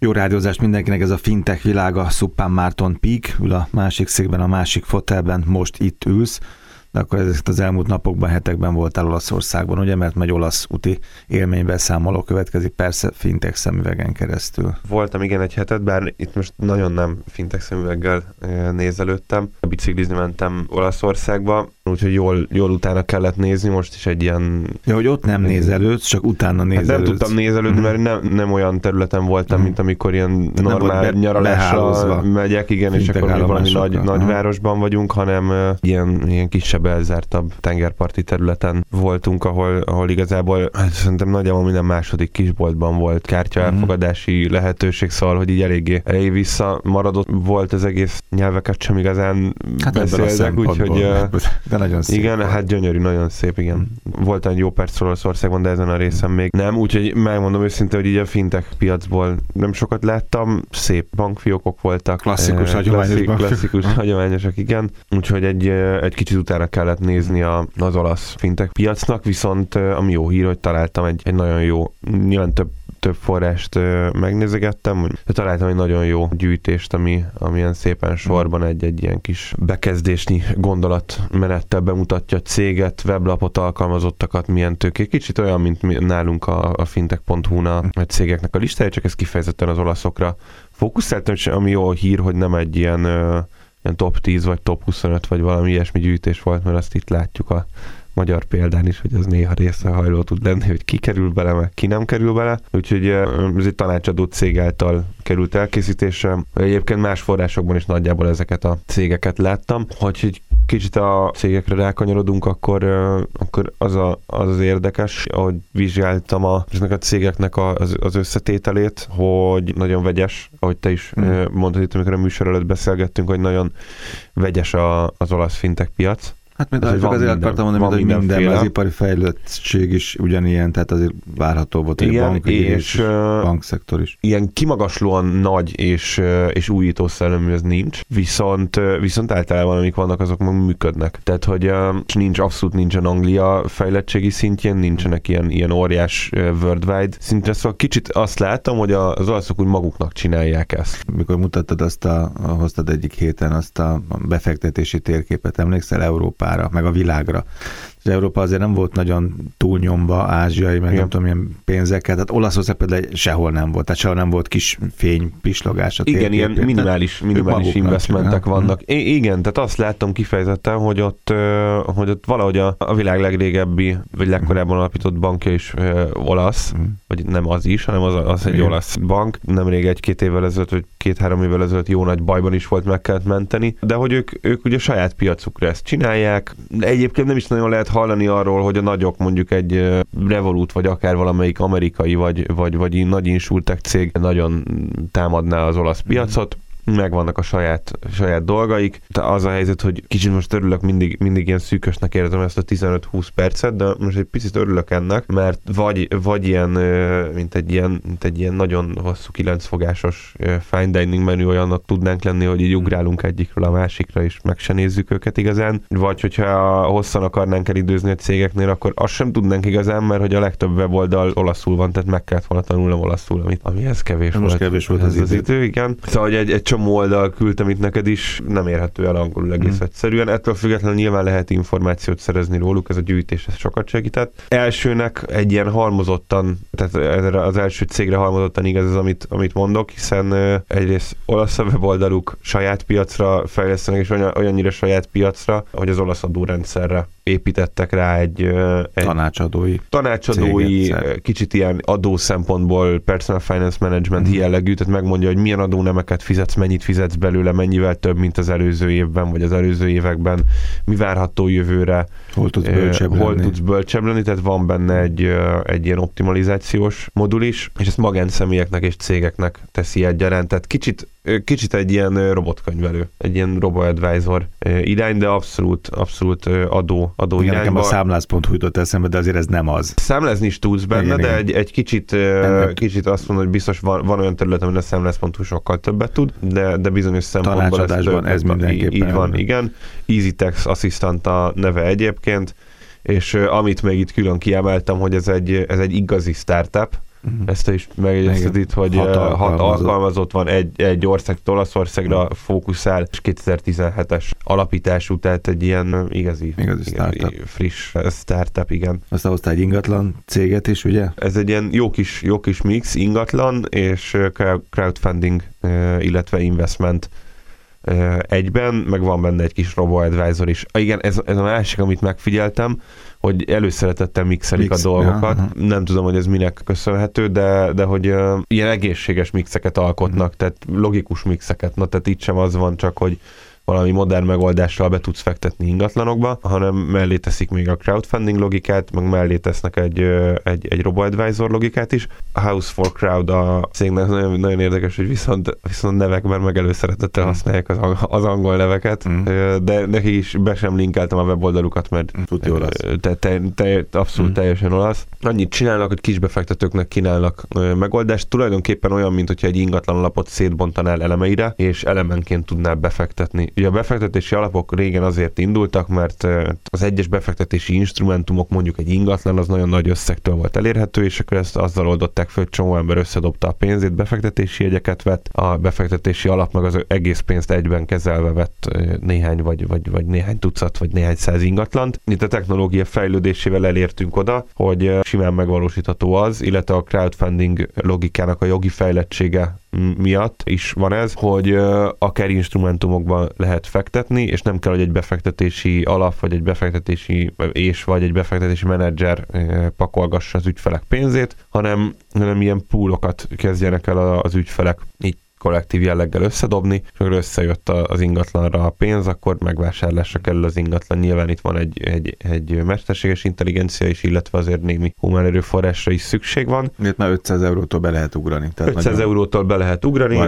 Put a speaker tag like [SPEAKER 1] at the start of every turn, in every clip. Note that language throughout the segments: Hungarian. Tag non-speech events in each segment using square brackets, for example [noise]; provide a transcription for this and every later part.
[SPEAKER 1] Jó rádiózást mindenkinek, ez a fintech világa, Szuppán Márton Pík, ül a másik székben, a másik fotelben, most itt ülsz, de akkor ezeket az elmúlt napokban, hetekben voltál Olaszországban, ugye, mert megy olasz úti élménybeszámoló következik, persze fintech szemüvegen keresztül.
[SPEAKER 2] Voltam igen egy hetet, bár itt most nagyon nem fintech szemüveggel nézelődtem. Biciklizni mentem Olaszországba, úgyhogy jól, jól utána kellett nézni, most is egy ilyen...
[SPEAKER 1] Ja, hogy ott nem nézelődsz, csak utána nézelődsz.
[SPEAKER 2] Hát nem tudtam nézelődni, mert nem, nem olyan területen voltam, mint amikor ilyen normál be, nyaralásra megyek, igen, és akkor még valami nagy, nagyvárosban vagyunk, hanem ilyen, ilyen kisebb, elzártabb tengerparti területen voltunk, ahol, ahol igazából hát szerintem nagyjából minden második kisboltban volt kártya elfogadási mm. lehetőség, szóval, hogy így eléggé, eléggé visszamaradott volt az egész nyelveket sem igazán hát beszéltek, úgyhogy...
[SPEAKER 1] De nagyon szép.
[SPEAKER 2] Igen, volt. hát gyönyörű, nagyon szép, igen. Mm. Volt egy jó perc Olaszországban, de ezen a részen még nem, úgyhogy megmondom őszintén, hogy így a fintech piacból nem sokat láttam, szép bankfiókok voltak.
[SPEAKER 1] Klasszikus, eh, hagyományos
[SPEAKER 2] klasszik, Klasszikus, [laughs] hagyományosak, igen. Úgyhogy egy, egy kicsit utána kellett nézni a, az olasz fintech piacnak, viszont ami jó hír, hogy találtam egy, egy nagyon jó, nyilván több több forrást megnézegettem, de találtam egy nagyon jó gyűjtést, ami, amilyen szépen sorban egy-egy ilyen kis bekezdésnyi gondolatmenettel bemutatja céget, weblapot, alkalmazottakat, milyen tőké. Kicsit olyan, mint nálunk a, a fintech.hu-n a cégeknek a listája, csak ez kifejezetten az olaszokra fókuszáltam, és ami jó hír, hogy nem egy ilyen, ilyen top 10 vagy top 25 vagy valami ilyesmi gyűjtés volt, mert azt itt látjuk a magyar példán is, hogy az néha részrehajló tud lenni, hogy ki kerül bele, meg ki nem kerül bele. Úgyhogy ez egy tanácsadó cég által került elkészítésre. Egyébként más forrásokban is nagyjából ezeket a cégeket láttam. Hogy kicsit a cégekre rákanyarodunk, akkor, akkor az, a, az az érdekes, ahogy vizsgáltam a, ezeknek a cégeknek az, az összetételét, hogy nagyon vegyes, ahogy te is mm. mondtad itt, amikor a műsor előtt beszélgettünk, hogy nagyon vegyes a, az olasz fintech piac.
[SPEAKER 1] Hát mint ahogy azért akartam mondani, hogy minden, az ipari fejlettség is ugyanilyen, tehát azért várható volt, hogy Igen, a bank és, és bankszektor is.
[SPEAKER 2] Ilyen kimagaslóan nagy és, és újító szellemű ez nincs, viszont, viszont általában amik vannak, azok meg működnek. Tehát, hogy nincs, abszolút nincsen Anglia fejlettségi szintjén, nincsenek ilyen, ilyen óriás worldwide szintre, szóval kicsit azt látom, hogy az olaszok úgy maguknak csinálják ezt.
[SPEAKER 1] Mikor mutattad azt a, hoztad egyik héten azt a befektetési térképet, emlékszel Európa Európára, meg a világra. És Európa azért nem volt nagyon túlnyomva ázsiai, meg Igen. nem tudom, milyen pénzekkel. Tehát Olaszország például sehol nem volt, tehát sehol nem volt kis fény, pislogás
[SPEAKER 2] Igen, ilyen minimális, minimális investmentek vannak. I- igen, tehát azt láttam kifejezetten, hogy ott, hogy ott valahogy a, a világ legrégebbi, vagy legkorábban alapított bankja is olasz, mm. vagy nem az is, hanem az, az egy Igen. olasz bank. Nemrég egy-két évvel ezelőtt, vagy két-három évvel ezelőtt jó nagy bajban is volt, meg kellett menteni. De hogy ők, ők ugye saját piacukra ezt csinálják. Egyébként nem is nagyon lehet hallani arról, hogy a nagyok mondjuk egy Revolut, vagy akár valamelyik amerikai, vagy, vagy, vagy nagy insultek cég nagyon támadná az olasz piacot megvannak a saját, saját dolgaik. De az a helyzet, hogy kicsit most örülök, mindig, mindig ilyen szűkösnek érzem ezt a 15-20 percet, de most egy picit örülök ennek, mert vagy, vagy ilyen, mint egy ilyen, mint egy ilyen nagyon hosszú kilencfogásos fine dining menü olyannak tudnánk lenni, hogy így ugrálunk egyikről a másikra, és meg se nézzük őket igazán. Vagy hogyha hosszan akarnánk elidőzni a cégeknél, akkor azt sem tudnánk igazán, mert hogy a legtöbb weboldal olaszul van, tehát meg kellett volna tanulnom olaszul, amit, amihez kevés
[SPEAKER 1] most volt. kevés volt az, az idő. idő.
[SPEAKER 2] igen. Szóval egy, egy csomó oldal küldtem itt neked is, nem érhető el angolul egész mm. egyszerűen. Ettől függetlenül nyilván lehet információt szerezni róluk, ez a gyűjtés ez sokat segített. Elsőnek egy ilyen halmozottan, tehát az első cégre halmozottan igaz az, amit, amit mondok, hiszen egyrészt olasz a weboldaluk saját piacra fejlesztenek, és olyan, olyannyira saját piacra, hogy az olasz adórendszerre építettek rá egy, egy
[SPEAKER 1] tanácsadói,
[SPEAKER 2] tanácsadói céget, kicsit ilyen adó szempontból personal finance management mm. jellegű, tehát megmondja, hogy milyen adónemeket fizetsz, mennyit fizetsz belőle, mennyivel több, mint az előző évben, vagy az előző években, mi várható jövőre,
[SPEAKER 1] hol tudsz bölcsebb,
[SPEAKER 2] hol lenni. Tudsz bölcsebb lenni, tehát van benne egy, egy ilyen optimalizációs modul is, és ezt magánszemélyeknek és cégeknek teszi egyaránt, tehát kicsit kicsit egy ilyen robotkönyvelő, egy ilyen robo-advisor irány, de abszolút, abszolút adó, adó
[SPEAKER 1] igen, irányba. Nekem a számláz.hu jutott eszembe, de azért ez nem az.
[SPEAKER 2] Számlázni is tudsz benne, igen, de igen. Egy, egy kicsit, Ennek. kicsit azt mondom, hogy biztos van, van olyan terület, amin a számláz.hu sokkal többet tud, de, de bizonyos szempontból
[SPEAKER 1] ez, ez mindenképpen.
[SPEAKER 2] Így van, igen. EasyTex Assistant a neve egyébként, és amit még itt külön kiemeltem, hogy ez egy, ez egy igazi startup, uh-huh. ezt te is megjegyezted itt, hogy hat alkalmazott. hat alkalmazott van egy, egy ország, Olaszországra uh-huh. fókuszál, és 2017-es alapítású, tehát egy ilyen igazi,
[SPEAKER 1] igazi, startup.
[SPEAKER 2] friss startup, igen.
[SPEAKER 1] Aztán hoztál egy ingatlan céget is, ugye?
[SPEAKER 2] Ez egy ilyen jó kis, jó kis mix, ingatlan és crowdfunding, illetve investment egyben, meg van benne egy kis robo-advisor is. Igen, ez, ez a másik, amit megfigyeltem, hogy előszeretettel mixelik Mix, a dolgokat. Ja, Nem tudom, hogy ez minek köszönhető, de, de hogy uh, ilyen egészséges mixeket alkotnak, mm. tehát logikus mixeket. Na, tehát itt sem az van csak, hogy valami modern megoldással be tudsz fektetni ingatlanokba, hanem mellé teszik még a crowdfunding logikát, meg mellé tesznek egy, egy, egy robo-advisor logikát is. A House for Crowd a cégnek nagyon, nagyon érdekes, hogy viszont, viszont nevekben meg előszeretettel mm. használják az, az angol neveket, mm. de nekik is be sem linkeltem a weboldalukat, mert
[SPEAKER 1] Tudja olasz.
[SPEAKER 2] Te, te, te, abszolút mm. teljesen olasz. Annyit csinálnak, hogy kisbefektetőknek kínálnak megoldást, tulajdonképpen olyan, mint hogyha egy ingatlan alapot szétbontanál elemeire, és elemenként tudnál befektetni Ugye a befektetési alapok régen azért indultak, mert az egyes befektetési instrumentumok, mondjuk egy ingatlan, az nagyon nagy összegtől volt elérhető, és akkor ezt azzal oldották föl, hogy csomó ember összedobta a pénzét, befektetési jegyeket vett, a befektetési alap meg az egész pénzt egyben kezelve vett néhány vagy, vagy, vagy néhány tucat, vagy néhány száz ingatlant. Itt a technológia fejlődésével elértünk oda, hogy simán megvalósítható az, illetve a crowdfunding logikának a jogi fejlettsége miatt is van ez, hogy akár instrumentumokban lehet fektetni, és nem kell, hogy egy befektetési alap, vagy egy befektetési és vagy egy befektetési menedzser pakolgassa az ügyfelek pénzét, hanem, hanem ilyen poolokat kezdjenek el az ügyfelek. Így kollektív jelleggel összedobni, és akkor összejött az ingatlanra a pénz, akkor megvásárlásra kell az ingatlan. Nyilván itt van egy, egy, egy mesterséges intelligencia is, illetve azért némi humán erőforrásra is szükség van.
[SPEAKER 1] Itt már 500 eurótól be lehet ugrani.
[SPEAKER 2] Tehát 500 eurótól be lehet ugrani,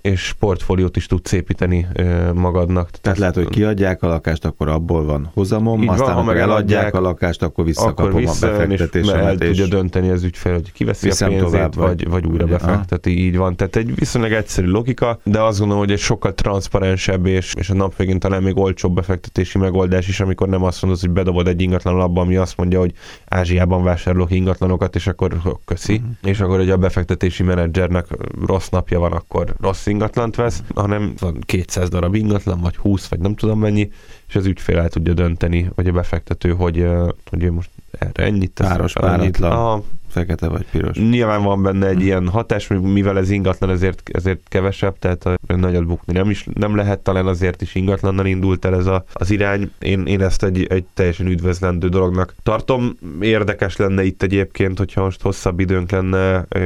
[SPEAKER 2] és portfóliót is tudsz építeni magadnak.
[SPEAKER 1] Tehát lehet, hogy kiadják a lakást, akkor abból van hozamom, Így aztán van, ha meg eladják a lakást, akkor visszakapom akkor vissza, a befektetésemet.
[SPEAKER 2] És el tudja dönteni az ügyfél, hogy kiveszi a pénzét, tovább, vagy, vagy újra befekteti. Így van. Tehát egy viszonylag egyszerű logika, de azt gondolom, hogy egy sokkal transzparensebb és, és a nap végén talán még olcsóbb befektetési megoldás is, amikor nem azt mondod, hogy bedobod egy ingatlan abba, ami azt mondja, hogy Ázsiában vásárolok ingatlanokat, és akkor köszi. Uh-huh. És akkor, hogy a befektetési menedzsernek rossz napja van, akkor rossz ingatlant vesz, hanem van 200 darab ingatlan, vagy 20, vagy nem tudom mennyi, és az ügyfél el tudja dönteni, vagy a befektető, hogy, hogy ő most erre ennyit
[SPEAKER 1] tesz. Páros, páratlan fekete vagy piros.
[SPEAKER 2] Nyilván van benne egy ilyen hatás, mivel ez ingatlan, ezért, ezért kevesebb, tehát nagyot bukni nem is nem lehet, talán azért is ingatlannal indult el ez a, az irány. Én, én ezt egy, egy teljesen üdvözlendő dolognak tartom. Érdekes lenne itt egyébként, hogyha most hosszabb időnk lenne ö,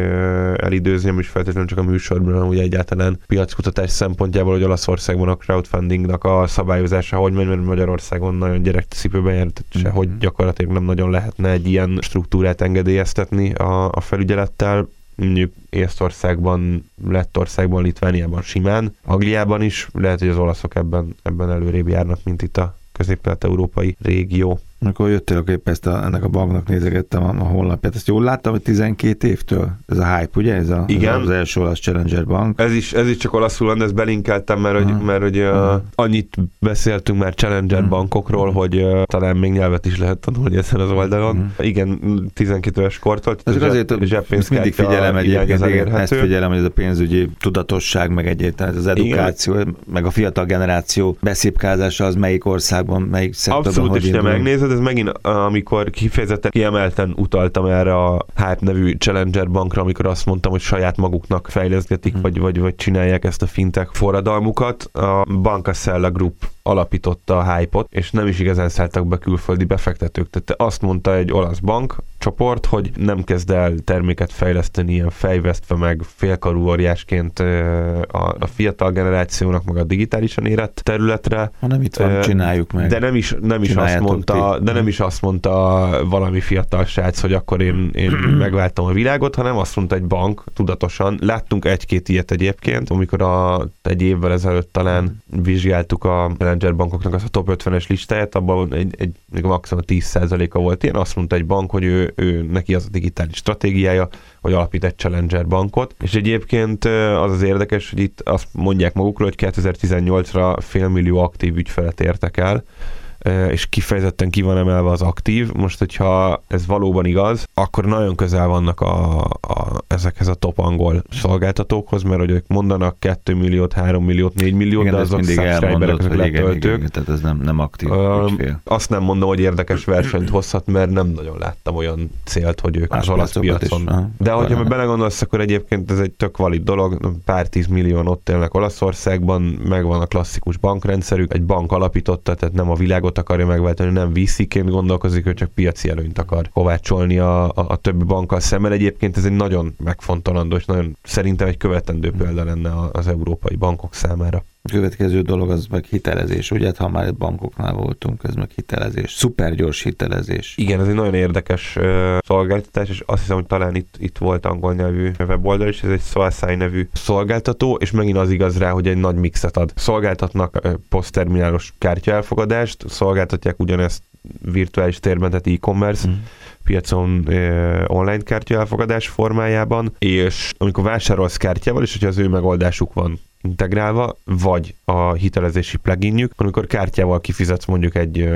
[SPEAKER 2] elidőzni, nem is feltétlenül csak a műsorban, hanem ugye egyáltalán piackutatás szempontjából, hogy Olaszországban a crowdfundingnak a szabályozása hogy megy, mert Magyarországon nagyon gyerekcipőben járt, sehogy hm. gyakorlatilag nem nagyon lehetne egy ilyen struktúrát engedélyeztetni folytatni a, a felügyelettel, mondjuk Észtországban, Lettországban, Litvániában simán, Angliában is, lehet, hogy az olaszok ebben, ebben előrébb járnak, mint itt a közép-kelet-európai régió.
[SPEAKER 1] Amikor jöttél, akkor épp ezt a, ennek a banknak nézegettem a, a honlapját. Ezt jól láttam, hogy 12 évtől ez a hype, ugye? Ez a,
[SPEAKER 2] Igen.
[SPEAKER 1] az első olasz Challenger Bank.
[SPEAKER 2] Ez is, ez is csak olaszul van, de ezt belinkeltem, mert, hogy, mert hogy uh, annyit beszéltünk már Challenger uh bankokról, hogy uh, talán még nyelvet is lehet tanulni ezen az oldalon. Uh Igen, 12 éves kortól.
[SPEAKER 1] Ez azért ezt mindig figyelem egyébként, igen, ezt figyelem, hogy ez a pénzügyi tudatosság, meg egyébként ez az edukáció, igen. meg a fiatal generáció beszipkázása az melyik országban, melyik szektorban,
[SPEAKER 2] Abszolút, és te megnézed, ez megint, amikor kifejezetten kiemelten utaltam erre a Hype nevű Challenger bankra, amikor azt mondtam, hogy saját maguknak fejleszgetik, hmm. vagy, vagy, vagy csinálják ezt a fintek forradalmukat. A Banca Sella Group alapította a hype-ot, és nem is igazán szálltak be külföldi befektetők. Tehát azt mondta egy olasz bank csoport, hogy nem kezd el terméket fejleszteni ilyen fejvesztve meg félkarú óriásként a, a fiatal generációnak, meg a digitálisan érett területre.
[SPEAKER 1] Hanem itt van, csináljuk meg.
[SPEAKER 2] De nem is, nem is azt mondta, de nem is azt mondta valami fiatal srác, hogy akkor én, én [clears throat] megváltam a világot, hanem azt mondta egy bank tudatosan. Láttunk egy-két ilyet egyébként, amikor a, egy évvel ezelőtt talán vizsgáltuk a Challenger bankoknak az a top 50-es listáját, abban egy, egy, egy maximum 10%-a volt ilyen, azt mondta egy bank, hogy ő, ő, neki az a digitális stratégiája, hogy alapít egy Challenger bankot. És egyébként az az érdekes, hogy itt azt mondják magukról, hogy 2018-ra félmillió aktív ügyfelet értek el, és kifejezetten ki van emelve az aktív. Most, hogyha ez valóban igaz, akkor nagyon közel vannak a, a, ezekhez a top angol szolgáltatókhoz, mert hogy ők mondanak 2 milliót, 3 milliót, 4 milliót,
[SPEAKER 1] Igen,
[SPEAKER 2] de azok subscriberek, azok
[SPEAKER 1] igen, igen,
[SPEAKER 2] letöltők.
[SPEAKER 1] igen, tehát ez nem, nem aktív ügyfél.
[SPEAKER 2] Azt nem mondom, hogy érdekes versenyt hozhat, mert nem nagyon láttam olyan célt, hogy ők
[SPEAKER 1] Más
[SPEAKER 2] az olasz
[SPEAKER 1] is,
[SPEAKER 2] piacon.
[SPEAKER 1] aha.
[SPEAKER 2] De hogyha belegondolsz, akkor egyébként ez egy tök valid dolog, pár tíz millióan ott élnek Olaszországban, megvan a klasszikus bankrendszerük, egy bank alapította, tehát nem a világot akarja megváltani, nem VC-ként gondolkozik, hogy csak piaci előnyt akar kovácsolni a, a, a többi bankkal szemben. Egyébként ez egy nagyon megfontolandó, és nagyon szerintem egy követendő példa lenne az európai bankok számára.
[SPEAKER 1] A következő dolog az meg hitelezés, ugye? Hát, Ha már bankoknál voltunk, ez meg hitelezés. Szupergyors hitelezés.
[SPEAKER 2] Igen, ez egy nagyon érdekes uh, szolgáltatás, és azt hiszem, hogy talán itt, itt volt angol nyelvű weboldal is, ez egy Soulsci nevű szolgáltató, és megint az igaz rá, hogy egy nagy mixet ad. Szolgáltatnak uh, posztterminálos kártyaelfogadást, szolgáltatják ugyanezt virtuális térben, tehát e-commerce,
[SPEAKER 1] Mm.
[SPEAKER 2] piacon uh, online kártya elfogadás formájában, és amikor vásárolsz kártyával, és hogyha az ő megoldásuk van integrálva, vagy a hitelezési pluginjük, amikor kártyával kifizetsz mondjuk egy,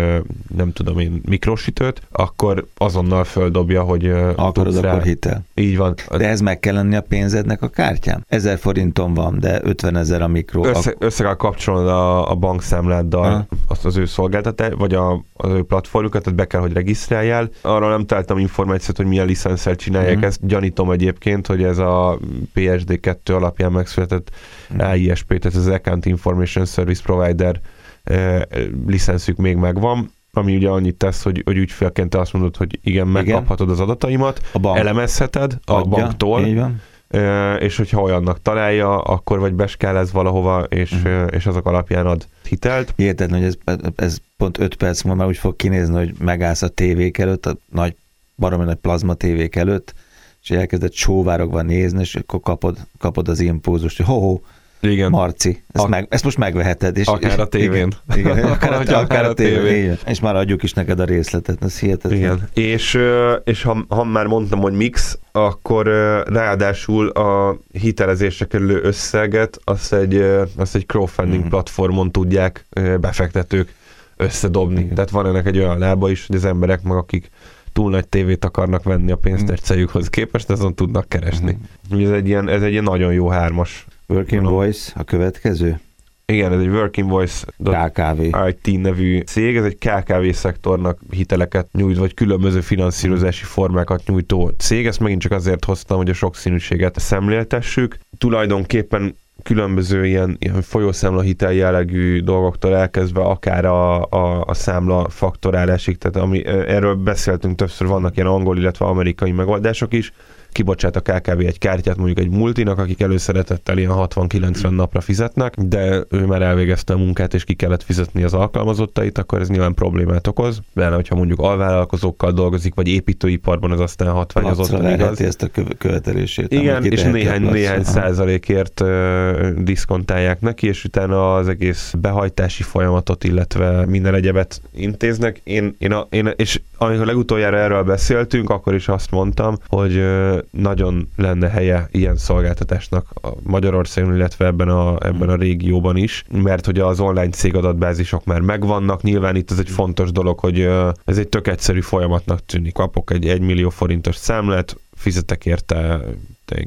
[SPEAKER 2] nem tudom én, mikrosütőt, akkor azonnal földobja, hogy
[SPEAKER 1] Akarod,
[SPEAKER 2] rá.
[SPEAKER 1] akkor hitel.
[SPEAKER 2] Így van.
[SPEAKER 1] De ez meg kell lenni a pénzednek a kártyán? 1000 forinton van, de 50 ezer a mikro.
[SPEAKER 2] Össze, össze kell kapcsolnod a, a bankszámláddal
[SPEAKER 1] Aha.
[SPEAKER 2] azt az ő szolgáltatás, vagy a, az ő platformjukat, tehát be kell, hogy regisztráljál. Arról nem találtam információt, hogy milyen licenszel csinálják
[SPEAKER 1] Mhm.
[SPEAKER 2] ezt. Gyanítom egyébként, hogy ez a PSD2 alapján megszületett. AISP, tehát az Account Information Service Provider eh, licenszük még megvan, ami ugye annyit tesz, hogy, hogy ügyfélként te azt mondod, hogy igen, megkaphatod az adataimat,
[SPEAKER 1] a bank
[SPEAKER 2] elemezheted a
[SPEAKER 1] adja,
[SPEAKER 2] banktól,
[SPEAKER 1] Így van.
[SPEAKER 2] Ö, és hogyha olyannak találja, akkor vagy beskález valahova, és, ö, és azok alapján ad hitelt.
[SPEAKER 1] Hihetetlen, hogy ez, ez pont 5 perc múlva már úgy fog kinézni, hogy megállsz a tévék előtt, a nagy, baromi nagy plazma tévék előtt, és elkezdett sóvárogva nézni, és akkor kapod, kapod az impulzust, hogy ho-ho,
[SPEAKER 2] Igen.
[SPEAKER 1] Marci, ezt,
[SPEAKER 2] Ak-
[SPEAKER 1] meg, ezt most megveheted. És,
[SPEAKER 2] Akár a tévén.
[SPEAKER 1] Igen, igen [laughs] akár,
[SPEAKER 2] Vagy
[SPEAKER 1] a, akár a tévén.
[SPEAKER 2] tévén.
[SPEAKER 1] igen. És már adjuk is neked a részletet, ez hihetetlen.
[SPEAKER 2] Igen. És, és ha, ha már mondtam, hogy mix, akkor ráadásul a hitelezésre kerülő összeget azt egy, azt egy crowdfunding
[SPEAKER 1] Mhm.
[SPEAKER 2] platformon tudják befektetők összedobni.
[SPEAKER 1] Igen.
[SPEAKER 2] Tehát van ennek egy olyan lába is, hogy az emberek meg akik túl nagy tévét akarnak venni a pénztárcájukhoz képest, azon tudnak keresni.
[SPEAKER 1] Mhm.
[SPEAKER 2] Ez egy ilyen, ez egy ilyen nagyon jó hármas.
[SPEAKER 1] Working
[SPEAKER 2] Mondom.
[SPEAKER 1] Voice, a következő,
[SPEAKER 2] Igen, ez egy Working Voice
[SPEAKER 1] KKV.
[SPEAKER 2] IT nevű cég, ez egy KKV szektornak hiteleket nyújt, vagy különböző finanszírozási formákat nyújtó cég. Ezt megint csak azért hoztam, hogy a sokszínűséget szemléltessük. Tulajdonképpen különböző ilyen, ilyen folyószámla hitel jellegű dolgoktól elkezdve akár a, a, a számla faktorálásig, tehát ami, erről beszéltünk többször, vannak ilyen angol, illetve amerikai megoldások is, kibocsát a KKV egy kártyát mondjuk egy multinak, akik előszeretettel ilyen 60-90 napra fizetnek, de ő már elvégezte a munkát, és ki kellett fizetni az alkalmazottait, akkor ez nyilván problémát okoz. Benne, hogyha mondjuk alvállalkozókkal dolgozik, vagy építőiparban, az aztán hatványozottan igaz.
[SPEAKER 1] ezt a köve- követelését.
[SPEAKER 2] Igen, és néhány, néhány százalékért diszkontálják neki, és utána az egész behajtási folyamatot, illetve minden egyebet intéznek. Én, én, a, én és amikor legutoljára erről beszéltünk, akkor is azt mondtam, hogy nagyon lenne helye ilyen szolgáltatásnak a Magyarországon, illetve ebben a, ebben a régióban is, mert hogy az online cégadatbázisok már megvannak, nyilván itt ez egy fontos dolog, hogy ez egy tök egyszerű folyamatnak tűnik. Kapok egy 1 millió forintos számlát, fizetek érte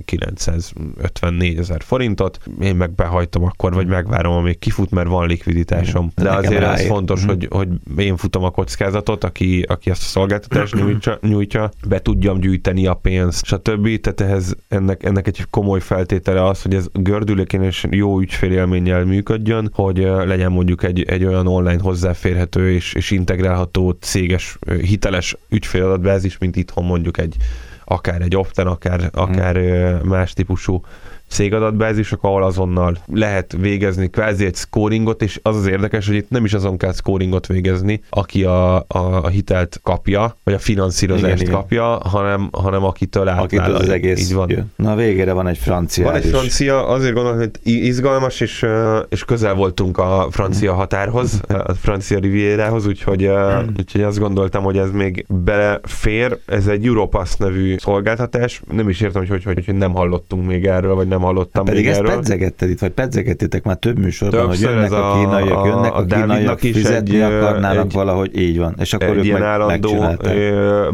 [SPEAKER 2] 954 ezer forintot, én meg behajtom akkor, vagy megvárom, amíg kifut, mert van likviditásom.
[SPEAKER 1] De nekem
[SPEAKER 2] azért ez fontos,
[SPEAKER 1] Mhm.
[SPEAKER 2] hogy, hogy én futom a kockázatot, aki, aki ezt a szolgáltatást [clears throat] nyújtja, nyújtja, be tudjam gyűjteni a pénzt, stb. Tehát ehhez ennek, ennek egy komoly feltétele az, hogy ez gördülékén és jó ügyfélélménnyel működjön, hogy legyen mondjuk egy, egy olyan online hozzáférhető és, és integrálható céges, hiteles ügyféladatbázis, mint itthon mondjuk egy akár egy Opten, akár, akár ö, más típusú cégadatbázisok, ahol azonnal lehet végezni kvázi egy scoringot, és az az érdekes, hogy itt nem is azon kell scoringot végezni, aki a, a, a hitelt kapja, vagy a finanszírozást
[SPEAKER 1] Igen,
[SPEAKER 2] igen,
[SPEAKER 1] igen.
[SPEAKER 2] kapja, hanem, hanem akitől
[SPEAKER 1] Akit
[SPEAKER 2] átvállalja.
[SPEAKER 1] az egész
[SPEAKER 2] Így van.
[SPEAKER 1] jön. Na végére van egy francia
[SPEAKER 2] Van egy francia, azért gondolom, hogy izgalmas, és, és közel voltunk a francia határhoz, a francia rivierához, úgyhogy, ö, úgyhogy azt gondoltam, hogy ez még belefér. Ez egy Europass nevű szolgáltatás. Nem is értem, hogy, hogy, hogy nem hallottunk még erről, vagy nem hallottam
[SPEAKER 1] Pedig
[SPEAKER 2] még
[SPEAKER 1] ezt
[SPEAKER 2] erről.
[SPEAKER 1] pedzegetted itt, vagy pedzegettétek már több műsorban,
[SPEAKER 2] Többször
[SPEAKER 1] hogy jönnek a,
[SPEAKER 2] a-
[SPEAKER 1] kínaiak,
[SPEAKER 2] a-
[SPEAKER 1] jönnek a,
[SPEAKER 2] a
[SPEAKER 1] kínaiak,
[SPEAKER 2] is
[SPEAKER 1] fizetni
[SPEAKER 2] egy,
[SPEAKER 1] akarnának
[SPEAKER 2] egy-
[SPEAKER 1] valahogy, így van. És akkor
[SPEAKER 2] egy ilyen
[SPEAKER 1] meg,
[SPEAKER 2] állandó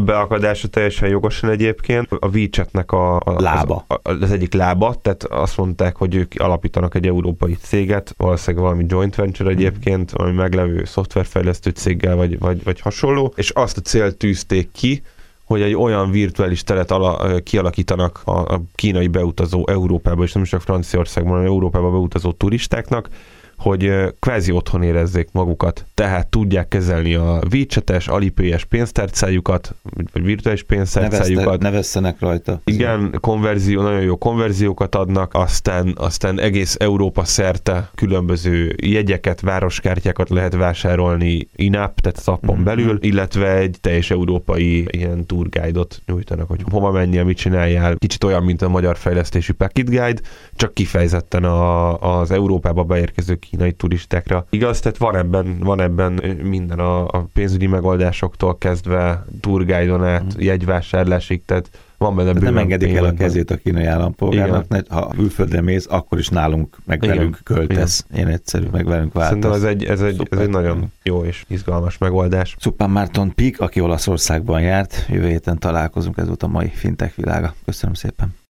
[SPEAKER 2] beakadása teljesen jogosan egyébként. A WeChatnek a, a
[SPEAKER 1] Lába.
[SPEAKER 2] Az, az egyik lába, tehát azt mondták, hogy ők alapítanak egy európai céget, valószínűleg valami joint venture egyébként, valami meglevő szoftverfejlesztő céggel, vagy, vagy, vagy hasonló, és azt a célt tűzték ki, hogy egy olyan virtuális teret ala, kialakítanak a, a kínai beutazó Európába, és nem csak Franciaországban, hanem Európába beutazó turistáknak, hogy kvázi otthon érezzék magukat, tehát tudják kezelni a WeChat-es, Alipay-es pénztárcájukat, vagy virtuális pénztárcájukat.
[SPEAKER 1] ne vesszenek rajta.
[SPEAKER 2] Igen, konverzió, nagyon jó konverziókat adnak, aztán, aztán egész Európa szerte különböző jegyeket, városkártyákat lehet vásárolni in-app, tehát az appon
[SPEAKER 1] Mhm.
[SPEAKER 2] belül, illetve egy teljes európai ilyen tour guide-ot nyújtanak, hogy hova menjél, mit csináljál. Kicsit olyan, mint a magyar fejlesztési Packet Guide, csak kifejezetten a, az Európába beérkező kínai turistákra. Igaz, tehát van ebben, van ebben minden a, a pénzügyi megoldásoktól kezdve tour guide-on át,
[SPEAKER 1] Mhm.
[SPEAKER 2] jegyvásárlásig, tehát van benne
[SPEAKER 1] Tehát nem
[SPEAKER 2] bőven
[SPEAKER 1] engedik el a kezét a kínai állampolgárnak, ne, ha külföldre mész, akkor is nálunk, meg
[SPEAKER 2] Igen.
[SPEAKER 1] velünk költesz. Ilyen egyszerű, meg velünk
[SPEAKER 2] Szerintem
[SPEAKER 1] váltasz.
[SPEAKER 2] ez egy, ez, egy, ez
[SPEAKER 1] Szuper.
[SPEAKER 2] egy nagyon jó és izgalmas megoldás.
[SPEAKER 1] Szupán Márton Pik, aki Olaszországban járt, jövő héten találkozunk, ez volt a mai fintech világa. Köszönöm szépen.